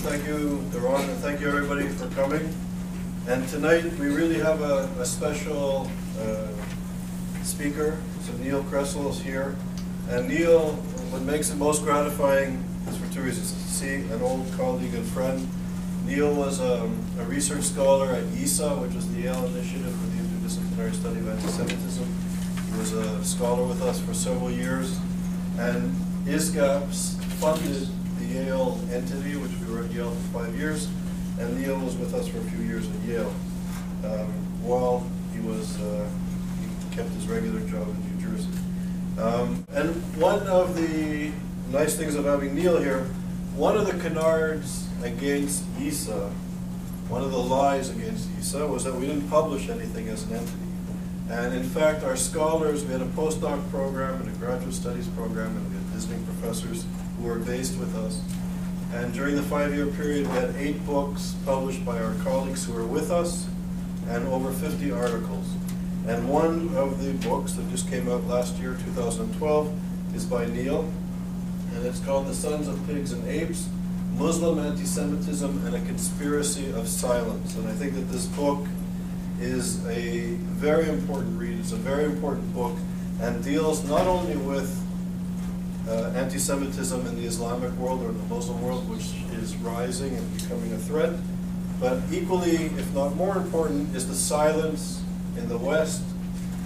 thank you, Daron, and thank you everybody for coming. And tonight, we really have a, a special uh, speaker. So Neil Kressel is here. And Neil, what makes it most gratifying is for two reasons. To see an old colleague and friend. Neil was um, a research scholar at YISA, which is the Yale Initiative for the Interdisciplinary Study of Anti-Semitism. He was a scholar with us for several years. And ISGAP's funded Yale entity, which we were at Yale for five years, and Neil was with us for a few years at Yale. Um, while he was, uh, he kept his regular job in New Jersey. Um, and one of the nice things of having Neil here, one of the canards against YISA, one of the lies against YISA was that we didn't publish anything as an entity. And in fact, our scholars, we had a postdoc program and a graduate studies program, and we had visiting professors who were based with us. And during the five-year period, we had eight books published by our colleagues who were with us, and over 50 articles. And one of the books that just came out last year, 2012, is by Neil, and it's called The Sons of Pigs and Apes, Muslim Anti-Semitism and a Conspiracy of Silence. And I think that this book is a very important read. It's a very important book and deals not only with uh, anti-Semitism in the Islamic world or in the Muslim world, which is rising and becoming a threat, but equally, if not more important, is the silence in the West,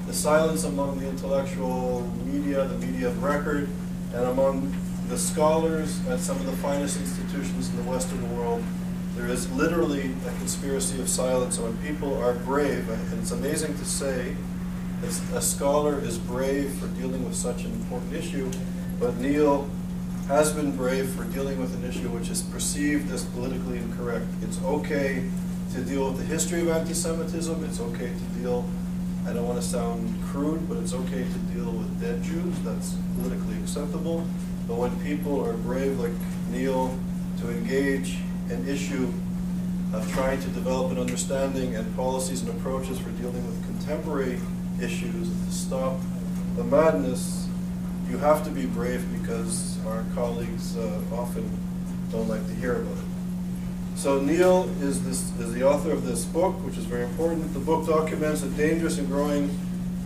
the silence among the intellectual media, the media of record, and among the scholars at some of the finest institutions in the Western world. There is literally a conspiracy of silence. When people are brave, and it's amazing to say that a scholar is brave for dealing with such an important issue, but Neil has been brave for dealing with an issue which is perceived as politically incorrect. It's okay to deal with the history of anti-Semitism. It's okay to deal, I don't want to sound crude, but it's okay to deal with dead Jews. That's politically acceptable. But when people are brave like Neil to engage an issue of trying to develop an understanding and policies and approaches for dealing with contemporary issues to stop the madness, you have to be brave because our colleagues uh, often don't like to hear about it. So Neil is, this, is the author of this book, which is very important. The book documents a dangerous and growing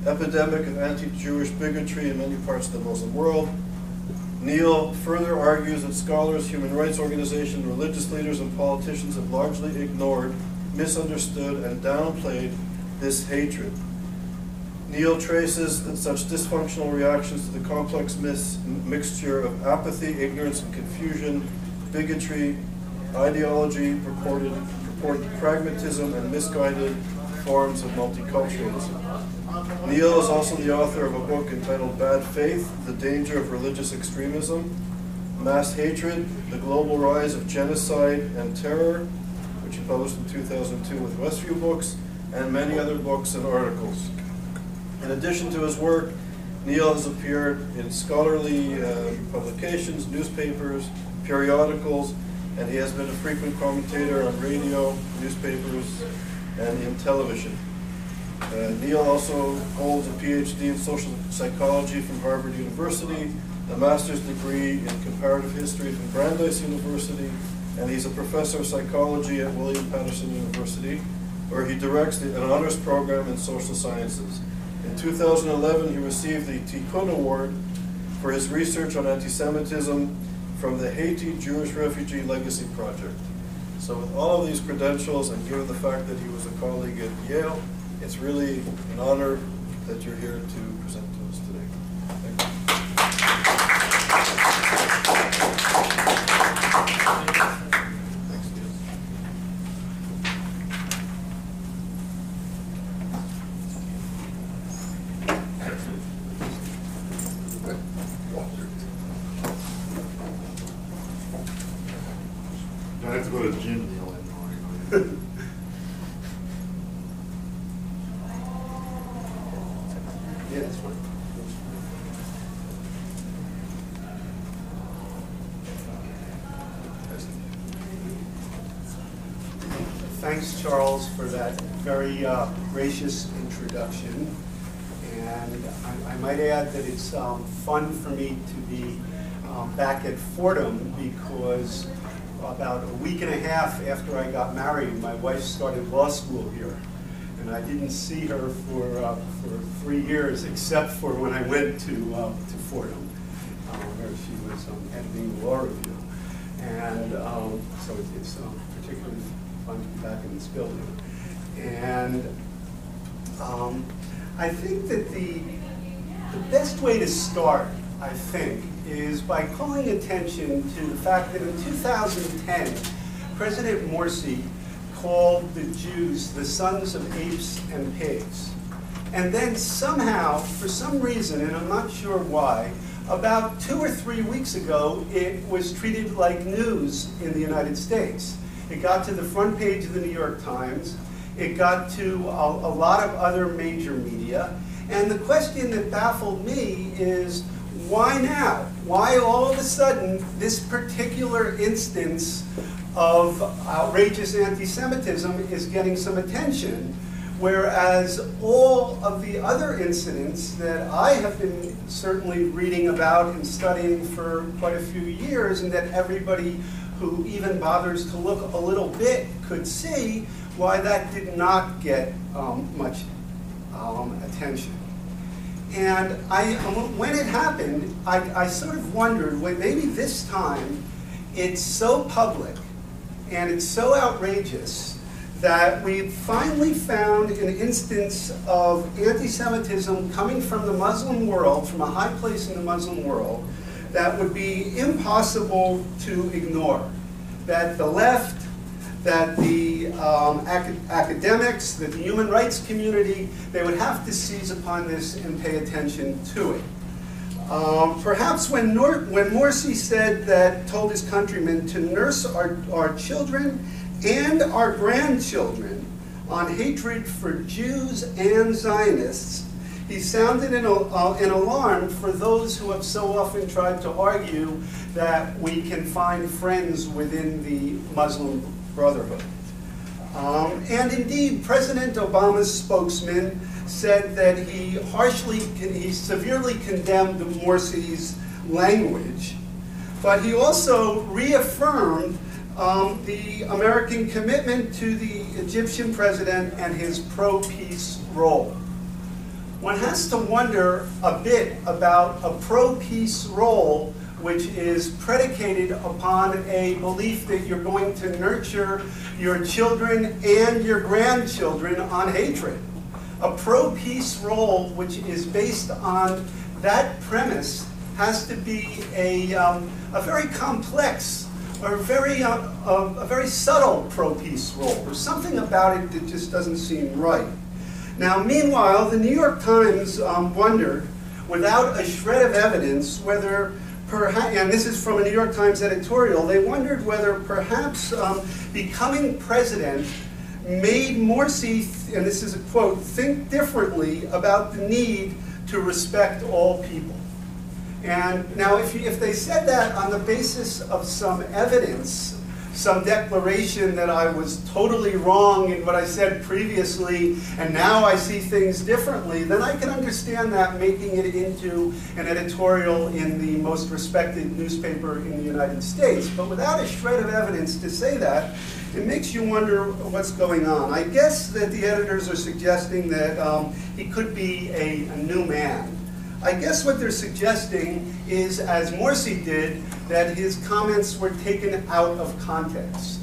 epidemic of anti-Jewish bigotry in many parts of the Muslim world. Neil further argues that scholars, human rights organizations, religious leaders, and politicians have largely ignored, misunderstood, and downplayed this hatred. Neil traces that such dysfunctional reactions to the complex mixture of apathy, ignorance, and confusion, bigotry, ideology, purported, purported pragmatism, and misguided forms of multiculturalism. Neil is also the author of a book entitled Bad Faith, The Danger of Religious Extremism, Mass Hatred, The Global Rise of Genocide and Terror, which he published in 2002 with Westview Books, and many other books and articles. In addition to his work, Neil has appeared in scholarly uh, publications, newspapers, periodicals, and he has been a frequent commentator on radio, newspapers, and in television. Uh, Neil also holds a PhD in social psychology from Harvard University, a master's degree in comparative history from Brandeis University, and he's a professor of psychology at William Paterson University, where he directs an honors program in social sciences. In 2011, he received the Tikkun Award for his research on anti-Semitism from the Haiti Jewish Refugee Legacy Project. So with all of these credentials and given the fact that he was a colleague at Yale, it's really an honor that you're here to present to us today. Thank you. Thanks, Neil. I have to go to the gym, Neil, in the morning. Yeah, that's fine. Thanks, Charles, for that very uh, gracious introduction. And I, I might add that it's um, fun for me to be um, back at Fordham because about a week and a half after I got married, my wife started law school here. And I didn't see her for, uh, for three years, except for when I went to, uh, to Fordham, uh, where she was um, editing law review. And um, so it's, it's um, particularly fun to be back in this building. And um, I think that the, the best way to start, I think, is by calling attention to the fact that in 2010, President Morsi called the Jews the sons of apes and pigs. And then somehow, for some reason, and I'm not sure why, about two or three weeks ago, it was treated like news in the United States. It got to the front page of the New York Times. It got to a, a lot of other major media. And the question that baffled me is why now? Why all of a sudden this particular instance of outrageous anti-Semitism is getting some attention, whereas all of the other incidents that I have been certainly reading about and studying for quite a few years, and that everybody who even bothers to look a little bit could see, why that did not get um, much um, attention. And I, when it happened, I, I sort of wondered, well, maybe this time it's so public and it's so outrageous that we finally found an instance of anti-Semitism coming from the Muslim world, from a high place in the Muslim world, that would be impossible to ignore. That the left, that the um, acad academics, that the human rights community, they would have to seize upon this and pay attention to it. Um, perhaps when, Nor when Morsi said that, told his countrymen to nurse our, our children and our grandchildren on hatred for Jews and Zionists, he sounded an, uh, an alarm for those who have so often tried to argue that we can find friends within the Muslim Brotherhood. Um, and indeed, President Obama's spokesman said that he harshly, he severely condemned Morsi's language, but he also reaffirmed um, the American commitment to the Egyptian president and his pro-peace role. One has to wonder a bit about a pro-peace role which is predicated upon a belief that you're going to nurture your children and your grandchildren on hatred a pro-peace role which is based on that premise has to be a, um, a very complex or very, uh, a, a very subtle pro-peace role. There's something about it that just doesn't seem right. Now, meanwhile, the New York Times um, wondered, without a shred of evidence, whether perhaps, and this is from a New York Times editorial, they wondered whether perhaps um, becoming president made Morsi, and this is a quote, think differently about the need to respect all people. And now, if, you, if they said that on the basis of some evidence, some declaration that I was totally wrong in what I said previously, and now I see things differently, then I can understand that making it into an editorial in the most respected newspaper in the United States. But without a shred of evidence to say that, it makes you wonder what's going on. I guess that the editors are suggesting that um, he could be a, a new man. I guess what they're suggesting is, as Morsi did, that his comments were taken out of context.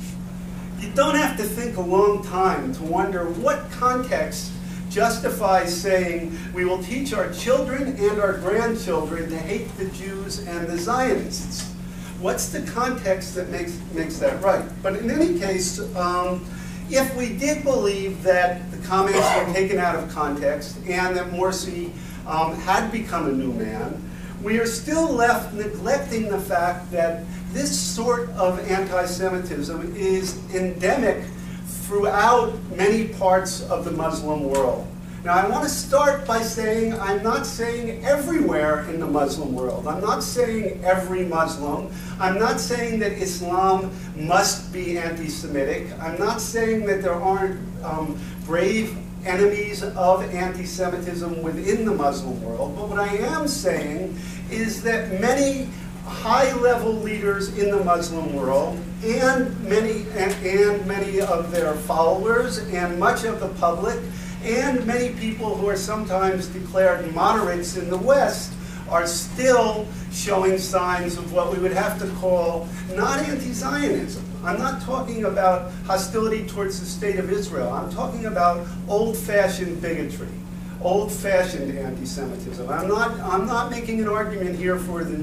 You don't have to think a long time to wonder what context justifies saying we will teach our children and our grandchildren to hate the Jews and the Zionists. What's the context that makes, makes that right? But in any case, um, if we did believe that the comments were taken out of context and that Morsi um, had become a new man, we are still left neglecting the fact that this sort of anti-Semitism is endemic throughout many parts of the Muslim world. Now, I want to start by saying I'm not saying everywhere in the Muslim world. I'm not saying every Muslim. I'm not saying that Islam must be anti-Semitic. I'm not saying that there aren't um, brave enemies of anti-Semitism within the Muslim world. But what I am saying is that many high-level leaders in the Muslim world and many, and, and many of their followers and much of the public and many people who are sometimes declared moderates in the West are still showing signs of what we would have to call not anti-Zionism. I'm not talking about hostility towards the state of Israel. I'm talking about old-fashioned bigotry, old-fashioned anti-Semitism. I'm not, I'm not making an argument here for the,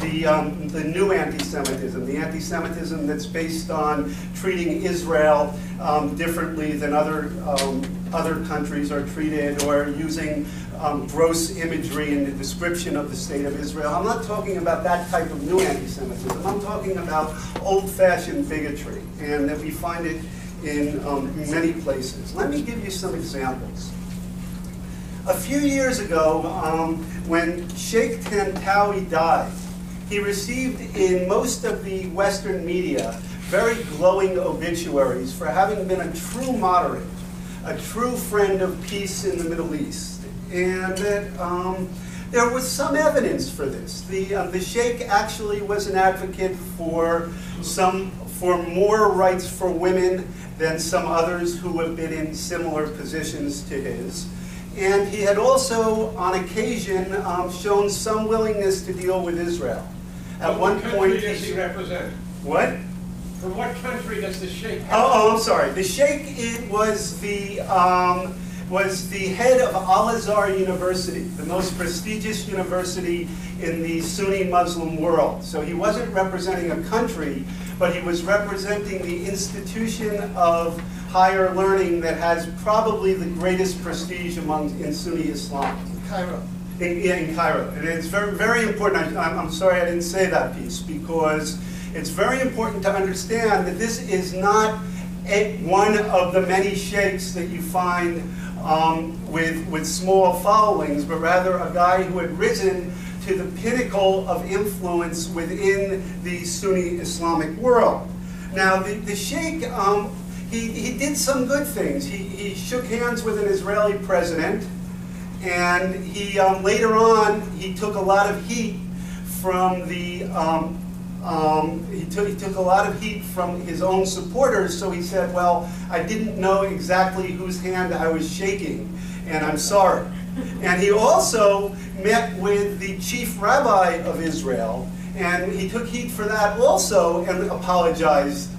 the, um, the new anti-Semitism, the anti-Semitism that's based on treating Israel um, differently than other, um, other countries are treated or using um, gross imagery in the description of the state of Israel. I'm not talking about that type of new anti-Semitism. I'm talking about old-fashioned bigotry, and that we find it in um, many places. Let me give you some examples. A few years ago, um, when Sheikh Tantawi died, he received in most of the Western media very glowing obituaries for having been a true moderate, a true friend of peace in the Middle East. And that um, there was some evidence for this. The, uh, the Sheikh actually was an advocate for some for more rights for women than some others who have been in similar positions to his. And he had also, on occasion, um, shown some willingness to deal with Israel. At From one what point, country does he represent? what? From what country does the sheikh? Oh, oh, I'm sorry. The Sheikh it was the um, was the head of Al Azhar University, the most prestigious university in the Sunni Muslim world. So he wasn't representing a country, but he was representing the institution of higher learning that has probably the greatest prestige among in Sunni Islam. Cairo. In, in Cairo. And it's very, very important. I, I'm, I'm sorry I didn't say that piece because it's very important to understand that this is not a, one of the many sheikhs that you find um, with, with small followings, but rather a guy who had risen to the pinnacle of influence within the Sunni Islamic world. Now, the, the sheikh, um, he, he did some good things. He, he shook hands with an Israeli president. And he um, later on he took a lot of heat from the um, um, he took he took a lot of heat from his own supporters. So he said, "Well, I didn't know exactly whose hand I was shaking, and I'm sorry." And he also met with the chief rabbi of Israel, and he took heat for that also and apologized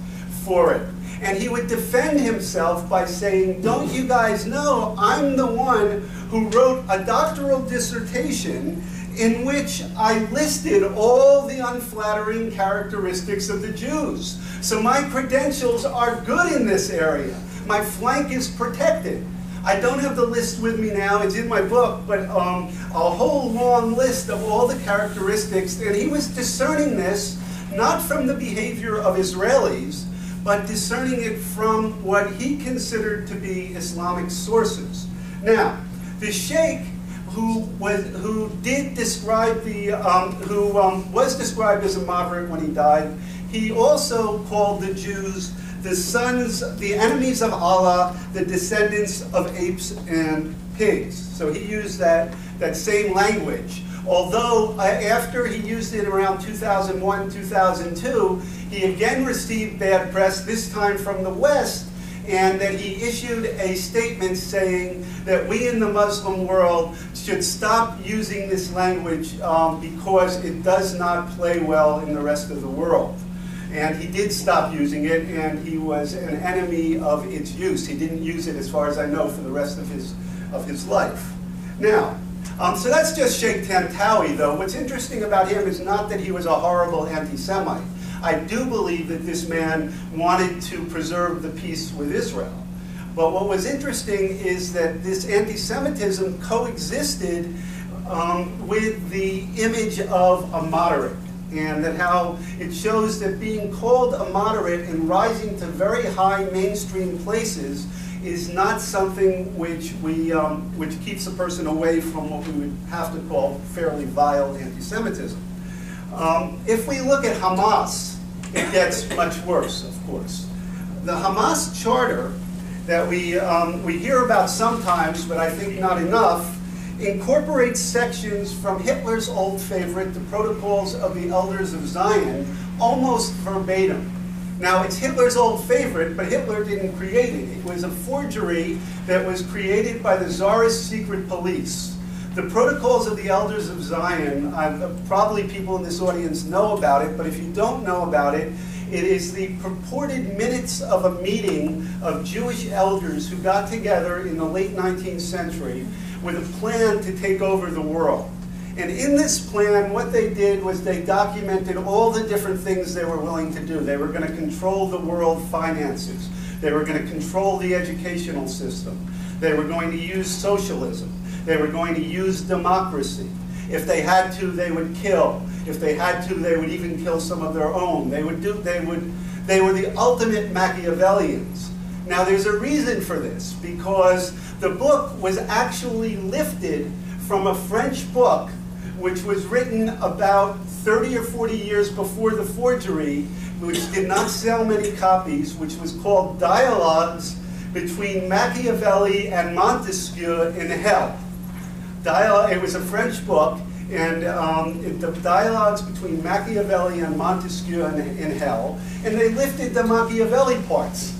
for it. And he would defend himself by saying, Don't you guys know I'm the one who wrote a doctoral dissertation in which I listed all the unflattering characteristics of the Jews. So my credentials are good in this area. My flank is protected. I don't have the list with me now, it's in my book, but um, a whole long list of all the characteristics. And he was discerning this not from the behavior of Israelis, but discerning it from what he considered to be Islamic sources. Now, the sheikh who was who did describe the um, who um, was described as a moderate when he died, he also called the Jews the sons, the enemies of Allah, the descendants of apes and pigs. So he used that that same language. Although uh, after he used it around 2001, 2002, he again received bad press, this time from the West, and that he issued a statement saying that we in the Muslim world should stop using this language um, because it does not play well in the rest of the world. And he did stop using it, and he was an enemy of its use. He didn't use it, as far as I know, for the rest of his, of his life. Now, um, so that's just Sheikh Tantawi, though. What's interesting about him is not that he was a horrible anti-Semite. I do believe that this man wanted to preserve the peace with Israel. But what was interesting is that this anti-Semitism coexisted um, with the image of a moderate, and that how it shows that being called a moderate and rising to very high mainstream places is not something which we um, which keeps a person away from what we would have to call fairly vile anti-Semitism. Um, if we look at Hamas, it gets much worse, of course. The Hamas charter that we, um, we hear about sometimes, but I think not enough, incorporates sections from Hitler's old favorite, The Protocols of the Elders of Zion, almost verbatim. Now, it's Hitler's old favorite, but Hitler didn't create it. It was a forgery that was created by the Tsarist secret police. The Protocols of the Elders of Zion, uh, probably people in this audience know about it, but if you don't know about it, it is the purported minutes of a meeting of Jewish elders who got together in the late 19th century with a plan to take over the world. And in this plan, what they did was they documented all the different things they were willing to do. They were going to control the world finances. They were going to control the educational system. They were going to use socialism. They were going to use democracy. If they had to, they would kill. If they had to, they would even kill some of their own. They would do. They would. They were the ultimate Machiavellians. Now, there's a reason for this because the book was actually lifted from a French book which was written about 30 or 40 years before the forgery, which did not sell many copies, which was called Dialogues between Machiavelli and Montesquieu in Hell. Dialogue, it was a French book, and um, it, the dialogues between Machiavelli and Montesquieu in, Hell, and they lifted the Machiavelli parts.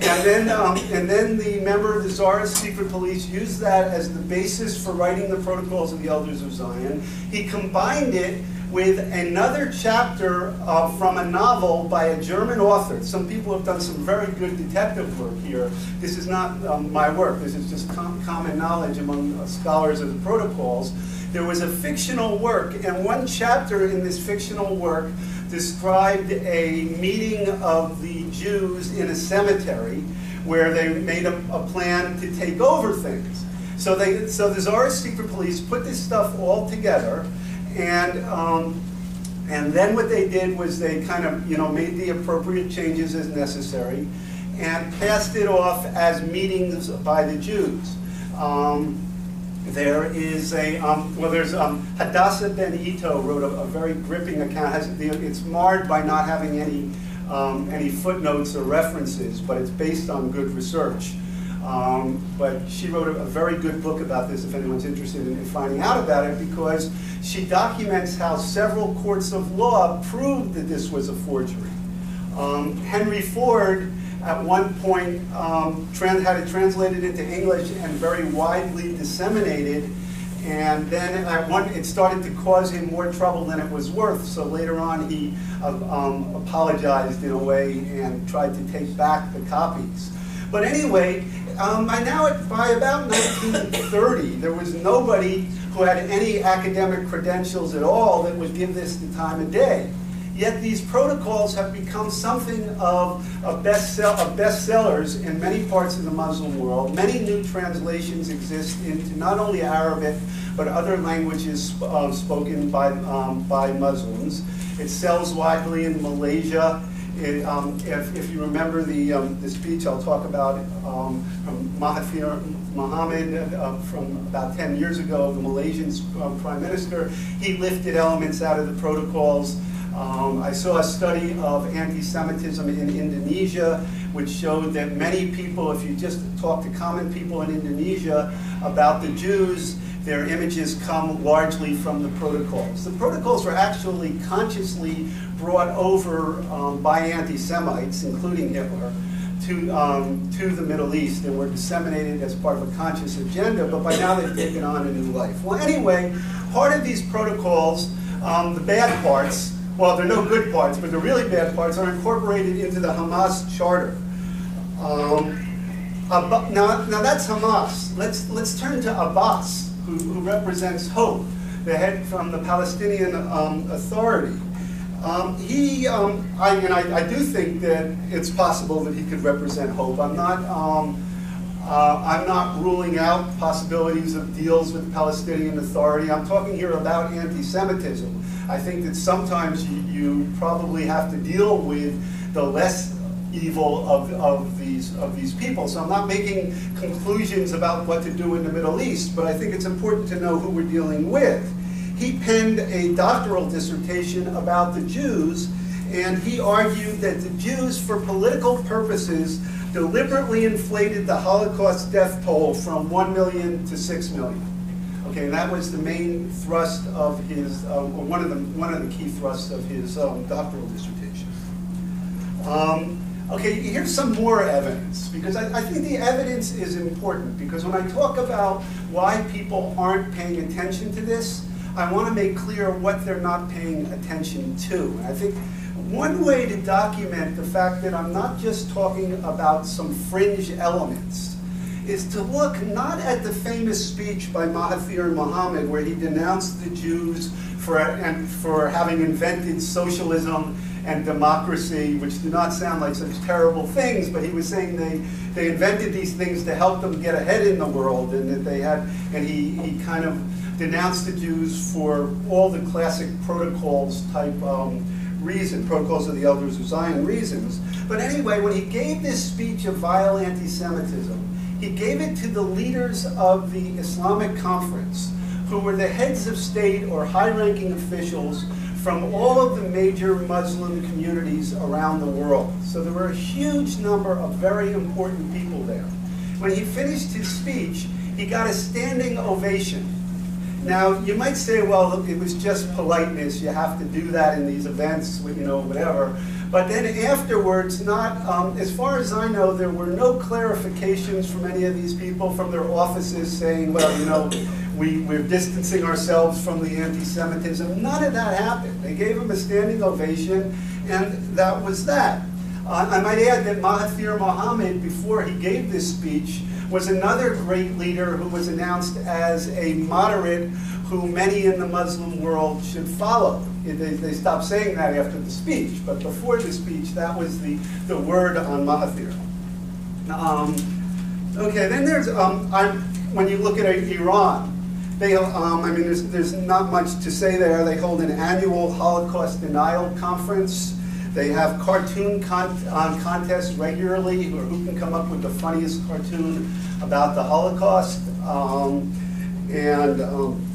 And then, um, and then the member of the Tsarist secret police used that as the basis for writing the Protocols of the Elders of Zion. He combined it with another chapter uh, from a novel by a German author. Some people have done some very good detective work here. This is not um, my work. This is just com common knowledge among uh, scholars of the Protocols. There was a fictional work, and one chapter in this fictional work described a meeting of the Jews in a cemetery where they made a, a plan to take over things. So they, so the Tsarist secret police put this stuff all together, and um, and then what they did was they kind of you know made the appropriate changes as necessary, and passed it off as meetings by the Jews. Um, there is a, um, well, there's um, Hadassah Ben Ito wrote a, a very gripping account. Has, it's marred by not having any, um, any footnotes or references, but it's based on good research. Um, but she wrote a, a, very good book about this if anyone's interested in, in finding out about it because she documents how several courts of law proved that this was a forgery. Um, Henry Ford at one point um, had it translated into English and very widely disseminated. And then at one, it started to cause him more trouble than it was worth. So later on, he uh, um, apologized in a way and tried to take back the copies. But anyway, um, by now, by about 1930, there was nobody who had any academic credentials at all that would give this the time of day. Yet these protocols have become something of, of, of bestsellers in many parts of the Muslim world. Many new translations exist into not only Arabic, but other languages uh, spoken by, um, by Muslims. It sells widely in Malaysia. It, um, if, if, you remember the, um, the speech I'll talk about um, from Mahathir Mohamad uh, from about 10 years ago, the Malaysian uh, prime minister, he lifted elements out of the protocols. Um, I saw a study of anti-Semitism in Indonesia, which showed that many people, if you just talk to common people in Indonesia about the Jews, their images come largely from the protocols. The protocols were actually consciously brought over um, by anti-Semites, including Hitler, to, um, to the Middle East and were disseminated as part of a conscious agenda, but by now they've taken on a new life. Well, anyway, part of these protocols, um, the bad parts, well, there are no good parts, but the really bad parts are incorporated into the Hamas charter. Um, now, now that's Hamas. Let's, let's turn to Abbas, who, who represents hope, the head from the Palestinian um, Authority. Um, he, um, I mean, I, I, do think that it's possible that he could represent hope. I'm not, um, uh, I'm not ruling out possibilities of deals with the Palestinian Authority. I'm talking here about anti-Semitism. I think that sometimes you, you probably have to deal with the less evil of, of, these, of these people. So I'm not making conclusions about what to do in the Middle East, but I think it's important to know who we're dealing with. He penned a doctoral dissertation about the Jews, and he argued that the Jews, for political purposes, deliberately inflated the Holocaust death toll from 1 million to 6 million. Okay, and that was the main thrust of his, or one of the, one of the key thrusts of his um, doctoral dissertation. Um, okay, here's some more evidence, because I, I think the evidence is important, because when I talk about why people aren't paying attention to this, I want to make clear what they're not paying attention to. And I think one way to document the fact that I'm not just talking about some fringe elements is to look not at the famous speech by Mahathir Mohamad where he denounced the Jews for, and for having invented socialism and democracy, which do not sound like such terrible things, but he was saying they, they invented these things to help them get ahead in the world, and that they had, and he, he kind of denounced the Jews for all the classic protocols type um, reason, protocols of the elders of Zion reasons. But anyway, when he gave this speech of vile anti-Semitism, he gave it to the leaders of the Islamic Conference, who were the heads of state or high-ranking officials from all of the major Muslim communities around the world. So there were a huge number of very important people there. When he finished his speech, he got a standing ovation. Now, you might say, well, it was just politeness. You have to do that in these events, you know, whatever. But then afterwards, not, um, as far as I know, there were no clarifications from any of these people from their offices saying, well, you know, we, we're distancing ourselves from the anti-Semitism. None of that happened. They gave him a standing ovation, and that was that. Uh, I might add that Mahathir Mohamad, before he gave this speech, was another great leader who was announced as a moderate who many in the Muslim world should follow. They, they stopped saying that after the speech, but before the speech, that was the, the word on Mahathir. Um, okay, then there's, um, when you look at Iran, they, um, I mean, there's, there's not much to say there. They hold an annual Holocaust denial conference. They have cartoon con uh, contests regularly, who, who can come up with the funniest cartoon about the Holocaust. Um, and um,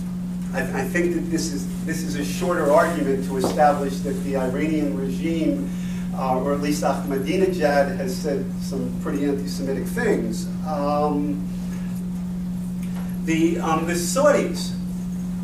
I, I, think that this is, this is a shorter argument to establish that the Iranian regime, uh, or at least Ahmadinejad, has said some pretty anti-Semitic things. Um, the, um, the Saudis,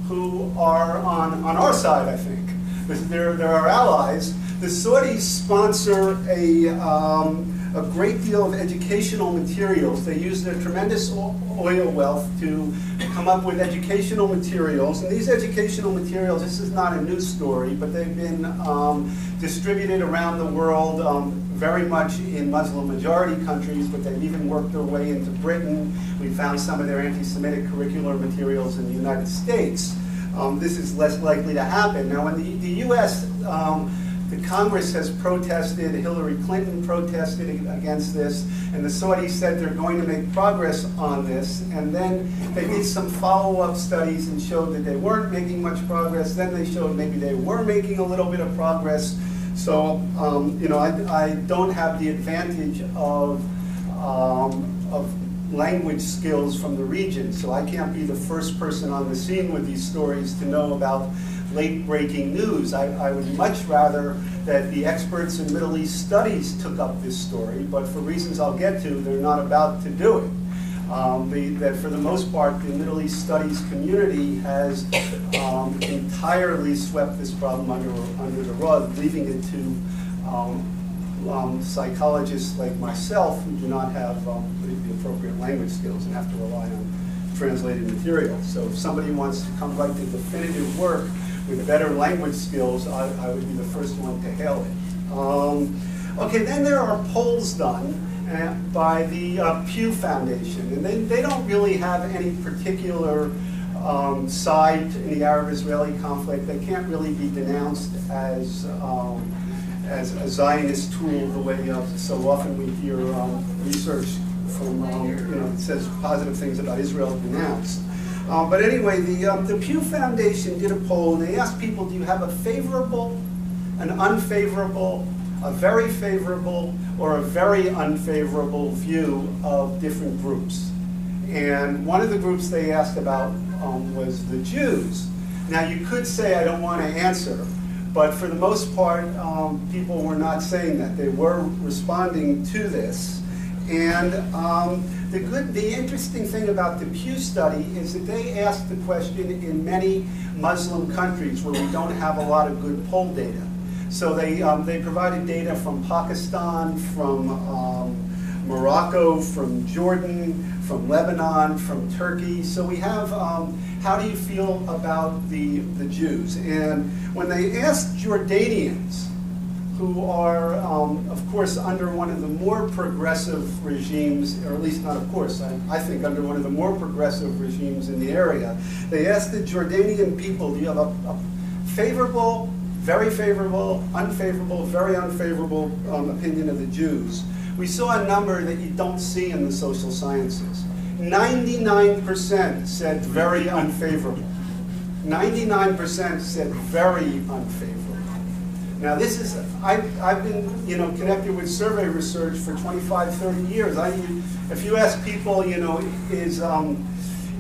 who are on, on our side, I think, they're, they're our allies, the Saudis sponsor a, um, a great deal of educational materials. They use their tremendous oil wealth to come up with educational materials. And these educational materials, this is not a new story, but they've been um, distributed around the world um, very much in Muslim majority countries, but they've even worked their way into Britain. We found some of their anti-Semitic curricular materials in the United States. Um, this is less likely to happen. Now, in the, the U.S., um, the Congress has protested, Hillary Clinton protested against this, and the Saudis said they're going to make progress on this. And then they did some follow-up studies and showed that they weren't making much progress. Then they showed maybe they were making a little bit of progress. So, um, you know, I, I, don't have the advantage of, um, of language skills from the region, so I can't be the first person on the scene with these stories to know about late breaking news. I, I, would much rather that the experts in Middle East studies took up this story, but for reasons I'll get to, they're not about to do it. Um, the, that for the most part, the Middle East studies community has um, entirely swept this problem under, under the rug, leaving it to um, um psychologists like myself who do not have um, the appropriate language skills and have to rely on translated material. So if somebody wants to come write the definitive work with better language skills, I, I would be the first one to hail it. Um, okay, then there are polls done by the uh, Pew Foundation, and they, they don't really have any particular um, side in the Arab-Israeli conflict. They can't really be denounced as um, as a Zionist tool the way uh, so often we hear um, research from, um, you know, it says positive things about Israel denounced. Um, but anyway, the, um, the Pew Foundation did a poll, and they asked people, do you have a favorable, an unfavorable, a very favorable, or a very unfavorable view of different groups? And one of the groups they asked about um, was the Jews. Now, you could say, I don't want to answer, but for the most part, um, people were not saying that. They were responding to this. And um, the good, the interesting thing about the Pew study is that they asked the question in many Muslim countries where we don't have a lot of good poll data. So they, um, they provided data from Pakistan, from um, Morocco, from Jordan, from Lebanon, from Turkey. So we have, um, how do you feel about the, the Jews? And when they asked Jordanians, who are, um, of course, under one of the more progressive regimes, or at least not of course, I, I, think under one of the more progressive regimes in the area. They asked the Jordanian people, do you have a, a favorable, very favorable, unfavorable, very unfavorable um, opinion of the Jews? We saw a number that you don't see in the social sciences. 99% said very unfavorable. 99% said very unfavorable. Now this is, I've, I've been, you know, connected with survey research for 25, 30 years. I, if you ask people, you know, is, um,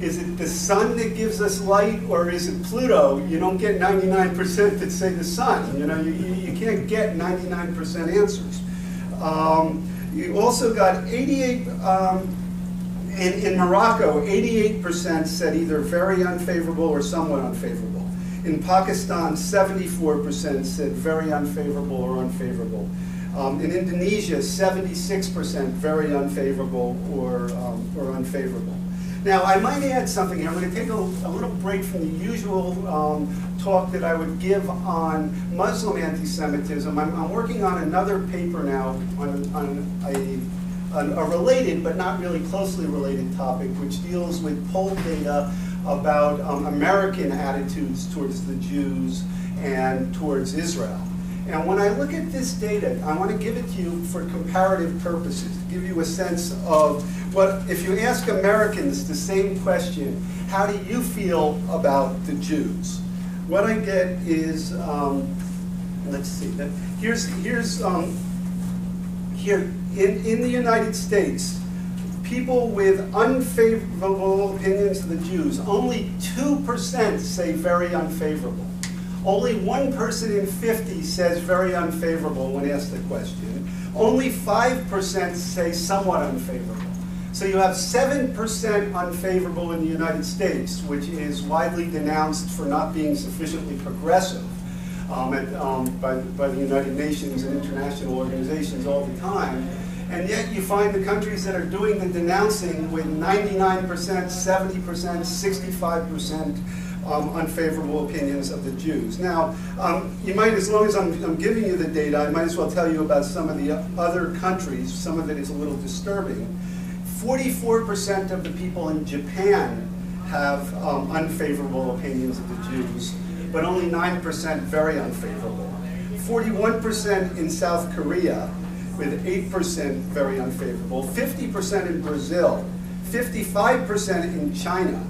is it the sun that gives us light or is it Pluto? You don't get 99% that say the sun. You know, you, you can't get 99% answers. Um, you also got 88, um, in, in Morocco, 88% said either very unfavorable or somewhat unfavorable. In Pakistan, 74% said very unfavorable or unfavorable. Um, in Indonesia, 76% very unfavorable or, um, or unfavorable. Now, I might add something here. I'm going to take a, a little break from the usual um, talk that I would give on Muslim anti-Semitism. I'm, I'm, working on another paper now on, on a, a related but not really closely related topic, which deals with poll data about um, American attitudes towards the Jews and towards Israel. And when I look at this data, I want to give it to you for comparative purposes, to give you a sense of what, if you ask Americans the same question, how do you feel about the Jews? What I get is, um, let's see, here's, here's um, here, in, in the United States, people with unfavorable opinions of the Jews, only 2% say very unfavorable. Only one person in 50 says very unfavorable when asked the question. Only 5% say somewhat unfavorable. So you have 7% unfavorable in the United States, which is widely denounced for not being sufficiently progressive um, at, um, by, by the United Nations and international organizations all the time. And yet you find the countries that are doing the denouncing with 99%, 70%, 65% um, unfavorable opinions of the Jews. Now, um, you might, as long as I'm, I'm, giving you the data, I might as well tell you about some of the other countries. Some of it is a little disturbing. 44% of the people in Japan have um, unfavorable opinions of the Jews, but only 9% very unfavorable. 41% in South Korea, with 8% very unfavorable, 50% in Brazil, 55% in China.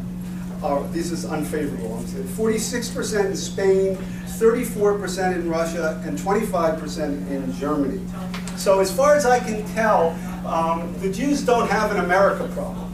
Uh, this is unfavorable, I'm saying. 46% in Spain, 34% in Russia, and 25% in Germany. So as far as I can tell, um, the Jews don't have an America problem.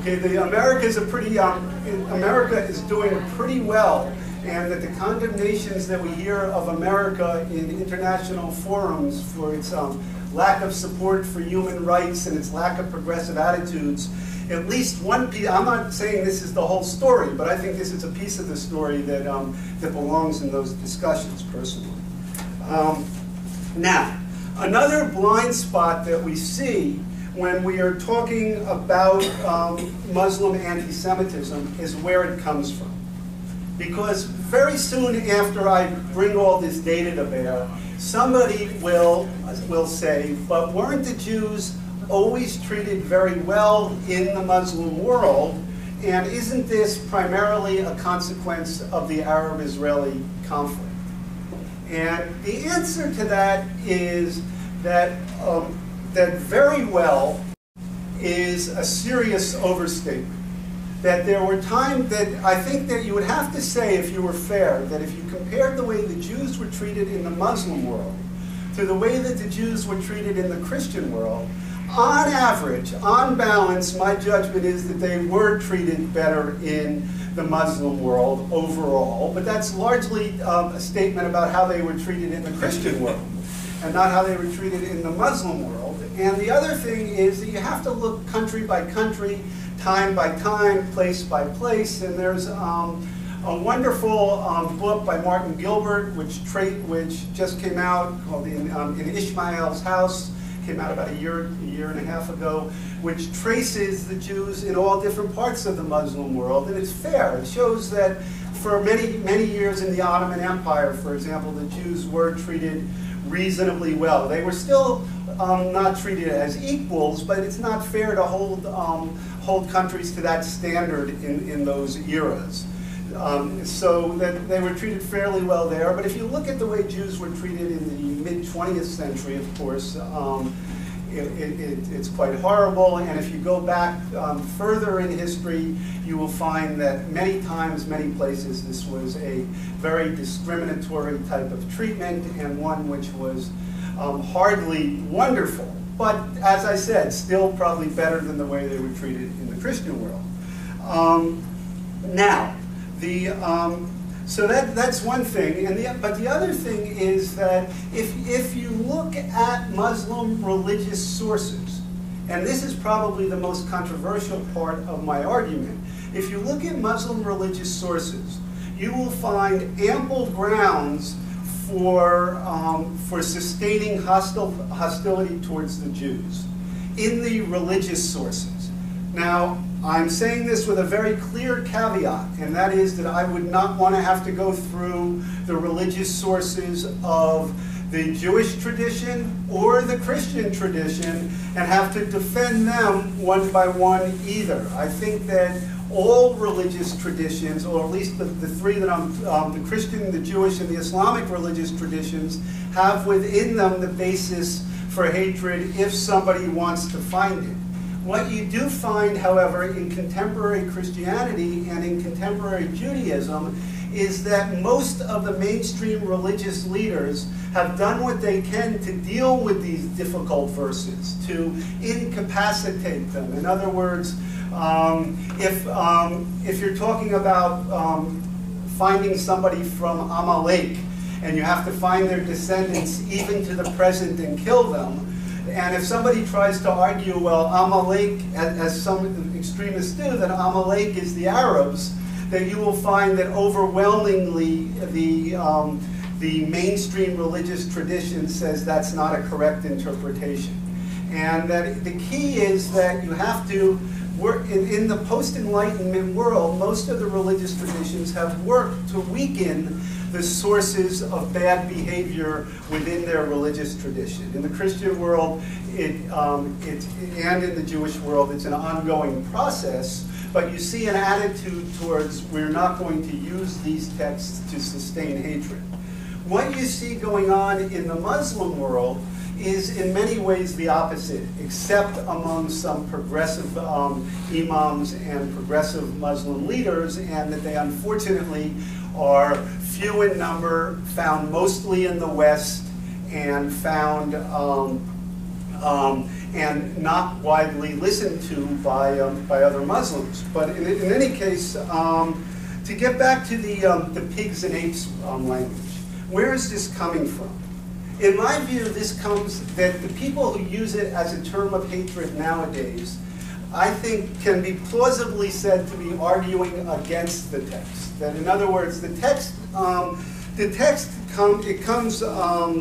Okay, the America is a pretty, um, America is doing pretty well and that the condemnations that we hear of America in international forums for its um, lack of support for human rights and its lack of progressive attitudes, at least one piece, I'm not saying this is the whole story, but I think this is a piece of the story that, um, that belongs in those discussions personally. Um, now, another blind spot that we see when we are talking about um, Muslim anti-Semitism is where it comes from. Because very soon after I bring all this data to bear, somebody will, will say, but weren't the Jews always treated very well in the Muslim world? And isn't this primarily a consequence of the Arab-Israeli conflict? And the answer to that is that, um, that very well is a serious overstatement that there were times that I think that you would have to say, if you were fair, that if you compared the way the Jews were treated in the Muslim world to the way that the Jews were treated in the Christian world, on average, on balance, my judgment is that they were treated better in the Muslim world overall, but that's largely um, a statement about how they were treated in the Christian world and not how they were treated in the Muslim world. And the other thing is that you have to look country by country, time by time, place by place. And there's um, a wonderful um, book by Martin Gilbert, which, which just came out called in, um, in Ishmael's House. Came out about a year, a year and a half ago, which traces the Jews in all different parts of the Muslim world, and it's fair. It shows that for many, many years in the Ottoman Empire, for example, the Jews were treated reasonably well. They were still um, not treated as equals, but it's not fair to hold, um, hold countries to that standard in, in those eras. Um, so that they were treated fairly well there. But if you look at the way Jews were treated in the mid 20th century, of course, um, it, it, it, it's quite horrible. And if you go back um, further in history, you will find that many times, many places, this was a very discriminatory type of treatment and one which was um, hardly wonderful. But as I said, still probably better than the way they were treated in the Christian world. Um, now, the, um, so that, that's one thing, and the, but the other thing is that if, if you look at Muslim religious sources, and this is probably the most controversial part of my argument, if you look at Muslim religious sources, you will find ample grounds for, um, for sustaining hostile, hostility towards the Jews in the religious sources. Now, I'm saying this with a very clear caveat, and that is that I would not want to have to go through the religious sources of the Jewish tradition or the Christian tradition and have to defend them one by one either. I think that all religious traditions, or at least the, the three that I'm, um, the Christian, the Jewish, and the Islamic religious traditions, have within them the basis for hatred if somebody wants to find it. What you do find, however, in contemporary Christianity and in contemporary Judaism is that most of the mainstream religious leaders have done what they can to deal with these difficult verses, to incapacitate them. In other words, um, if, um, if you're talking about um, finding somebody from Amalek and you have to find their descendants even to the present and kill them, and if somebody tries to argue, well, Amalek, as some extremists do, that Amalek is the Arabs, then you will find that overwhelmingly the, um, the mainstream religious tradition says that's not a correct interpretation. And that the key is that you have to work in, in the post-enlightenment world, most of the religious traditions have worked to weaken the sources of bad behavior within their religious tradition. In the Christian world, it, um, it, and in the Jewish world, it's an ongoing process, but you see an attitude towards we're not going to use these texts to sustain hatred. What you see going on in the Muslim world is in many ways the opposite, except among some progressive um, imams and progressive Muslim leaders, and that they unfortunately are few in number, found mostly in the West, and found um, um, and not widely listened to by um, by other Muslims. But in, in any case, um, to get back to the um, the pigs and apes um, language, where is this coming from? In my view, this comes that the people who use it as a term of hatred nowadays, I think, can be plausibly said to be arguing against the text. That, in other words, the text, um, the text come, it comes um,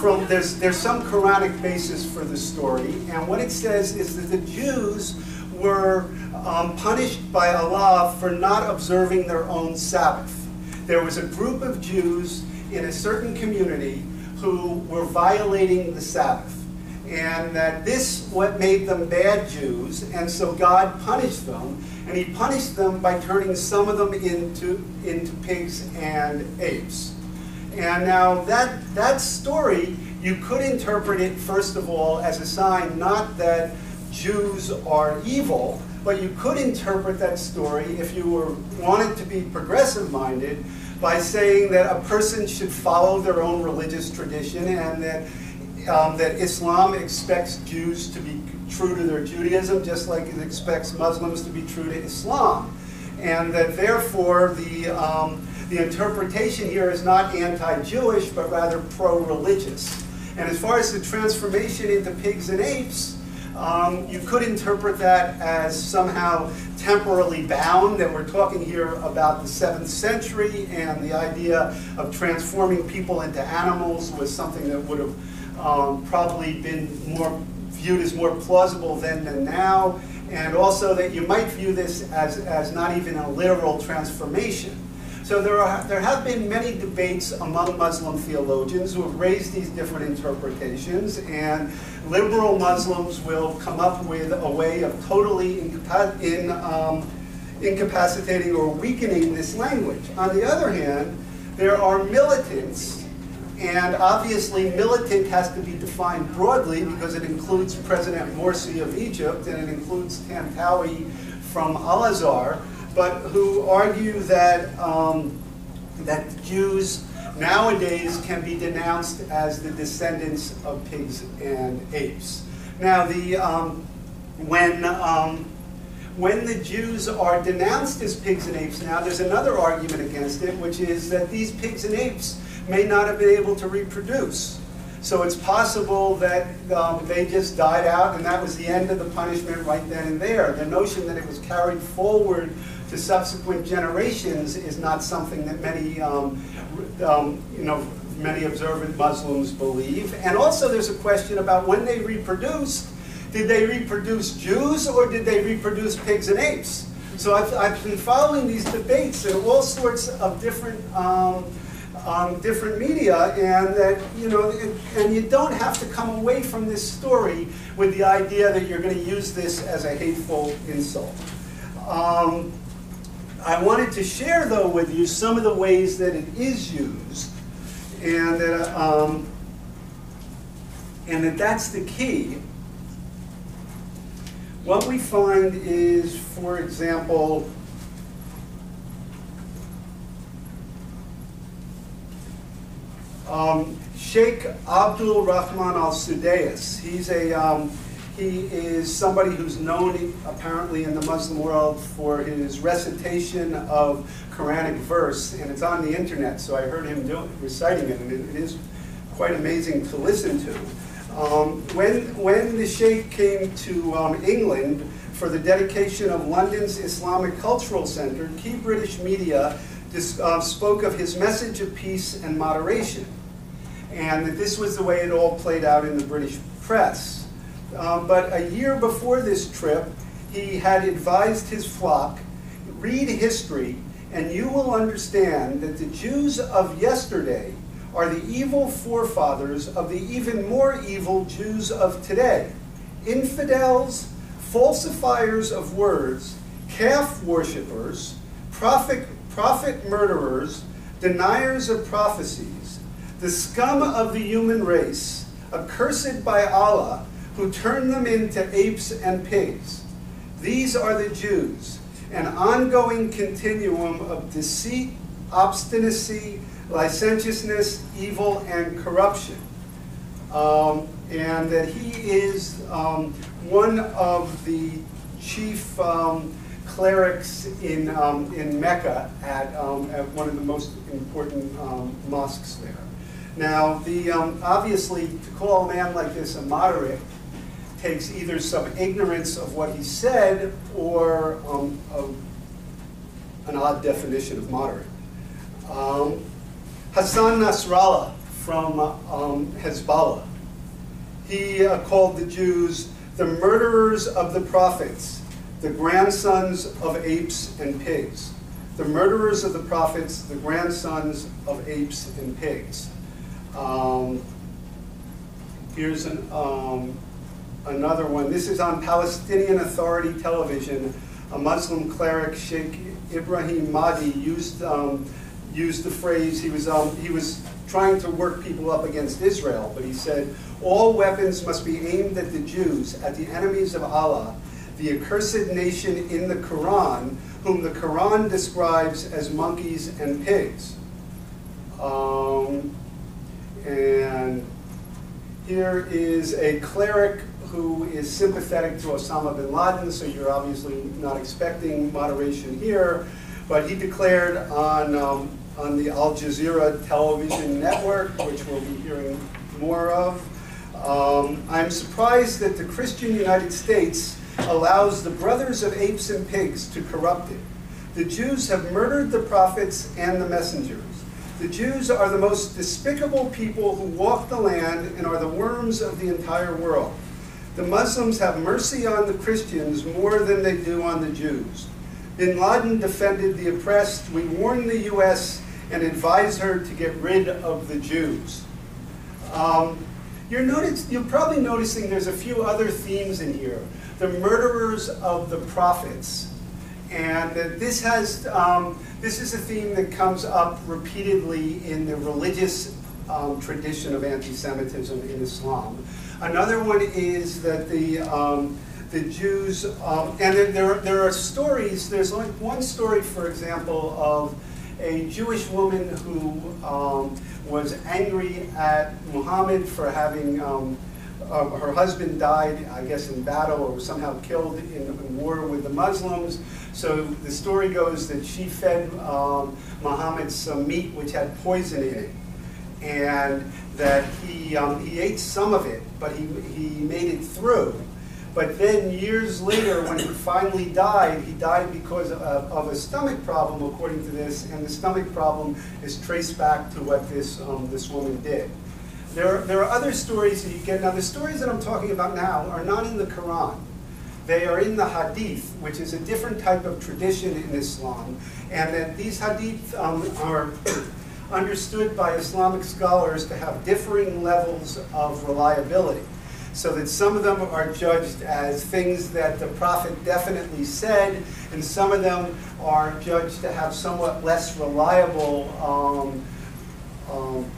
from there's there's some Quranic basis for the story, and what it says is that the Jews were um, punished by Allah for not observing their own Sabbath. There was a group of Jews in a certain community who were violating the Sabbath. And that this what made them bad Jews, and so God punished them, and he punished them by turning some of them into, into pigs and apes. And now that, that story, you could interpret it, first of all, as a sign not that Jews are evil, but you could interpret that story if you were wanted to be progressive minded by saying that a person should follow their own religious tradition and that, um, that Islam expects Jews to be true to their Judaism just like it expects Muslims to be true to Islam. And that therefore the, um, the interpretation here is not anti-Jewish but rather pro-religious. And as far as the transformation into pigs and apes, um, you could interpret that as somehow temporally bound, that we're talking here about the seventh century, and the idea of transforming people into animals was something that would have um, probably been more viewed as more plausible then than now, and also that you might view this as, as not even a literal transformation. So there, are, there have been many debates among Muslim theologians who have raised these different interpretations, and liberal Muslims will come up with a way of totally in, um, incapacitating or weakening this language. On the other hand, there are militants, and obviously militant has to be defined broadly because it includes President Morsi of Egypt and it includes Tantawi from Al-Azhar, but who argue that, um, that Jews nowadays can be denounced as the descendants of pigs and apes. Now, the, um, when, um, when the Jews are denounced as pigs and apes now, there's another argument against it, which is that these pigs and apes may not have been able to reproduce. So it's possible that um, they just died out and that was the end of the punishment right then and there. The notion that it was carried forward to subsequent generations is not something that many, um, um, you know, many observant Muslims believe. And also there's a question about when they reproduced, did they reproduce Jews or did they reproduce pigs and apes? So I've, I've been following these debates in all sorts of different um, different media, and that you know, and, and you don't have to come away from this story with the idea that you're going to use this as a hateful insult. Um, I wanted to share, though, with you some of the ways that it is used, and that um, and that that's the key. What we find is, for example, um, Sheikh Abdul Rahman Al Sudais. He's a um, he is somebody who's known apparently in the Muslim world for his recitation of Quranic verse, and it's on the internet. So I heard him do, reciting it, and it, it is quite amazing to listen to. Um, when when the Sheikh came to um, England for the dedication of London's Islamic Cultural Center, key British media uh, spoke of his message of peace and moderation, and that this was the way it all played out in the British press. Um, but a year before this trip, he had advised his flock read history, and you will understand that the Jews of yesterday are the evil forefathers of the even more evil Jews of today. Infidels, falsifiers of words, calf worshippers, prophet, prophet murderers, deniers of prophecies, the scum of the human race, accursed by Allah, who turned them into apes and pigs. These are the Jews, an ongoing continuum of deceit, obstinacy, licentiousness, evil, and corruption. Um, and that he is um, one of the chief um, clerics in, um, in Mecca at, um, at one of the most important um, mosques there. Now, the, obviously, to call a man like this a moderate takes either some ignorance of what he said or um, a, an odd definition of moderate. Um, Hassan Nasrallah from um, Hezbollah, he uh, called the Jews the murderers of the prophets, the grandsons of apes and pigs. The murderers of the prophets, the grandsons of apes and pigs. Um, here's an, um, another one. This is on Palestinian Authority television. A Muslim cleric, Sheikh Ibrahim Mahdi, used um, used the phrase. He was um, he was trying to work people up against Israel, but he said all weapons must be aimed at the Jews, at the enemies of Allah, the accursed nation in the Quran, whom the Quran describes as monkeys and pigs. Um, and here is a cleric who is sympathetic to Osama bin Laden, so you're obviously not expecting moderation here. But he declared on, um, on the Al Jazeera television network, which we'll be hearing more of. Um, I'm surprised that the Christian United States allows the brothers of apes and pigs to corrupt it. The Jews have murdered the prophets and the messengers. The Jews are the most despicable people who walk the land and are the worms of the entire world. The Muslims have mercy on the Christians more than they do on the Jews. Bin Laden defended the oppressed. We warn the U.S. and advise her to get rid of the Jews. Um, you're, notice, you're probably noticing there's a few other themes in here. The murderers of the prophets. And this has, um, this is a theme that comes up repeatedly in the religious um, tradition of anti-Semitism in Islam. Another one is that the, um, the Jews, um, and there, there, there are stories, there's like one story, for example, of a Jewish woman who um, was angry at Muhammad for having um, uh, her husband died, I guess, in battle or somehow killed in, in, war with the Muslims. So the story goes that she fed um, Muhammad some meat which had poison in it, and that he um, he ate some of it, but he he made it through. But then years later, when he finally died, he died because of, of, a stomach problem, according to this, and the stomach problem is traced back to what this, um, this woman did. There, are, there are other stories that you get. Now, the stories that I'm talking about now are not in the Quran. They are in the Hadith, which is a different type of tradition in Islam, and that these Hadith um, are understood by Islamic scholars to have differing levels of reliability so that some of them are judged as things that the prophet definitely said, and some of them are judged to have somewhat less reliable, um, um,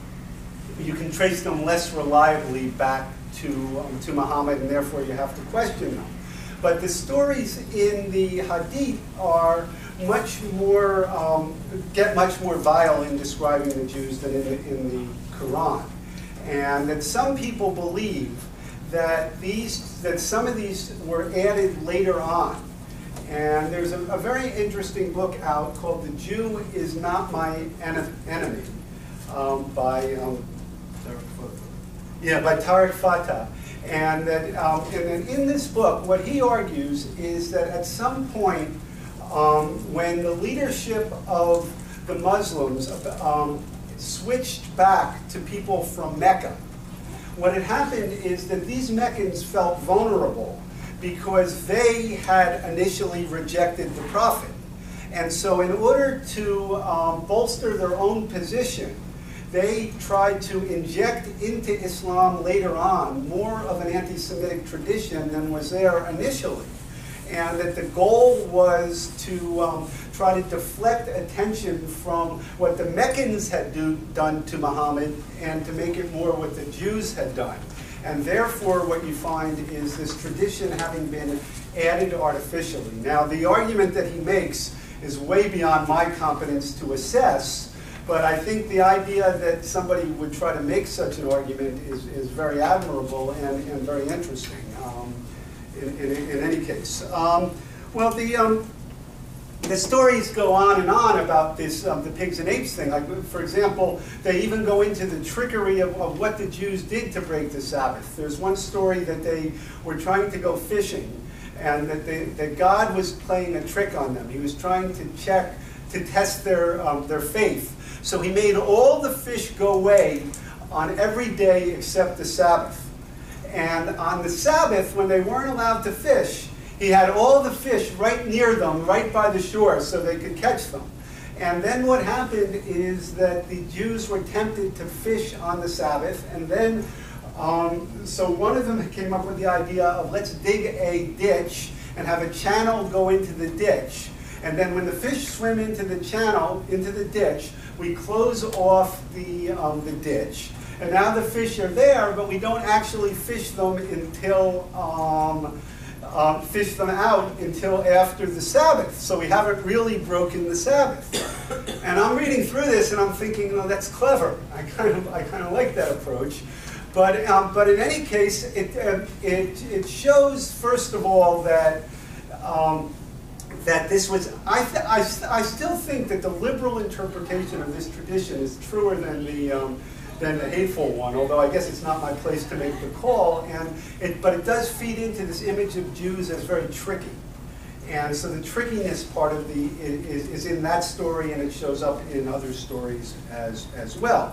you can trace them less reliably back to, um, to Muhammad, and therefore you have to question them. But the stories in the Hadith are much more, um, get much more vile in describing the Jews than in the, in the Quran. And that some people believe that these that some of these were added later on. And there's a, a very interesting book out called "The Jew Is Not My Enemy" um, by um, yeah by Tarek Fatah. And that um, and in this book, what he argues is that at some point, um, when the leadership of the Muslims um, switched back to people from Mecca, what had happened is that these Meccans felt vulnerable because they had initially rejected the Prophet. And so in order to um, bolster their own position, they tried to inject into Islam later on more of an anti-Semitic tradition than was there initially and that the goal was to um, try to deflect attention from what the Meccans had do, done to Muhammad and to make it more what the Jews had done. And therefore, what you find is this tradition having been added artificially. Now, the argument that he makes is way beyond my competence to assess, but I think the idea that somebody would try to make such an argument is, is very admirable and, and very interesting. Um, in, in, in any case. Um, well, the, um, the stories go on and on about this, um, the pigs and apes thing. Like, for example, they even go into the trickery of, of what the Jews did to break the Sabbath. There's one story that they were trying to go fishing, and that, they, that God was playing a trick on them. He was trying to check, to test their, um, their faith. So he made all the fish go away on every day except the Sabbath. And on the Sabbath, when they weren't allowed to fish, he had all the fish right near them, right by the shore, so they could catch them. And then what happened is that the Jews were tempted to fish on the Sabbath, and then, um, so one of them came up with the idea of let's dig a ditch and have a channel go into the ditch. And then when the fish swim into the channel, into the ditch, we close off the, um, the ditch. And now the fish are there, but we don't actually fish them until um, uh, fish them out until after the Sabbath. So we haven't really broken the Sabbath. And I'm reading through this and I'm thinking, oh, that's clever. I kind of, I kind of like that approach. But, um, but in any case, it, uh, it, it shows, first of all, that, um, that this was, I, I, I still think that the liberal interpretation of this tradition is truer than the, um, than the hateful one, although I guess it's not my place to make the call. And it, but it does feed into this image of Jews as very tricky. And so the trickiness part of the, is, is in that story and it shows up in other stories as, as well.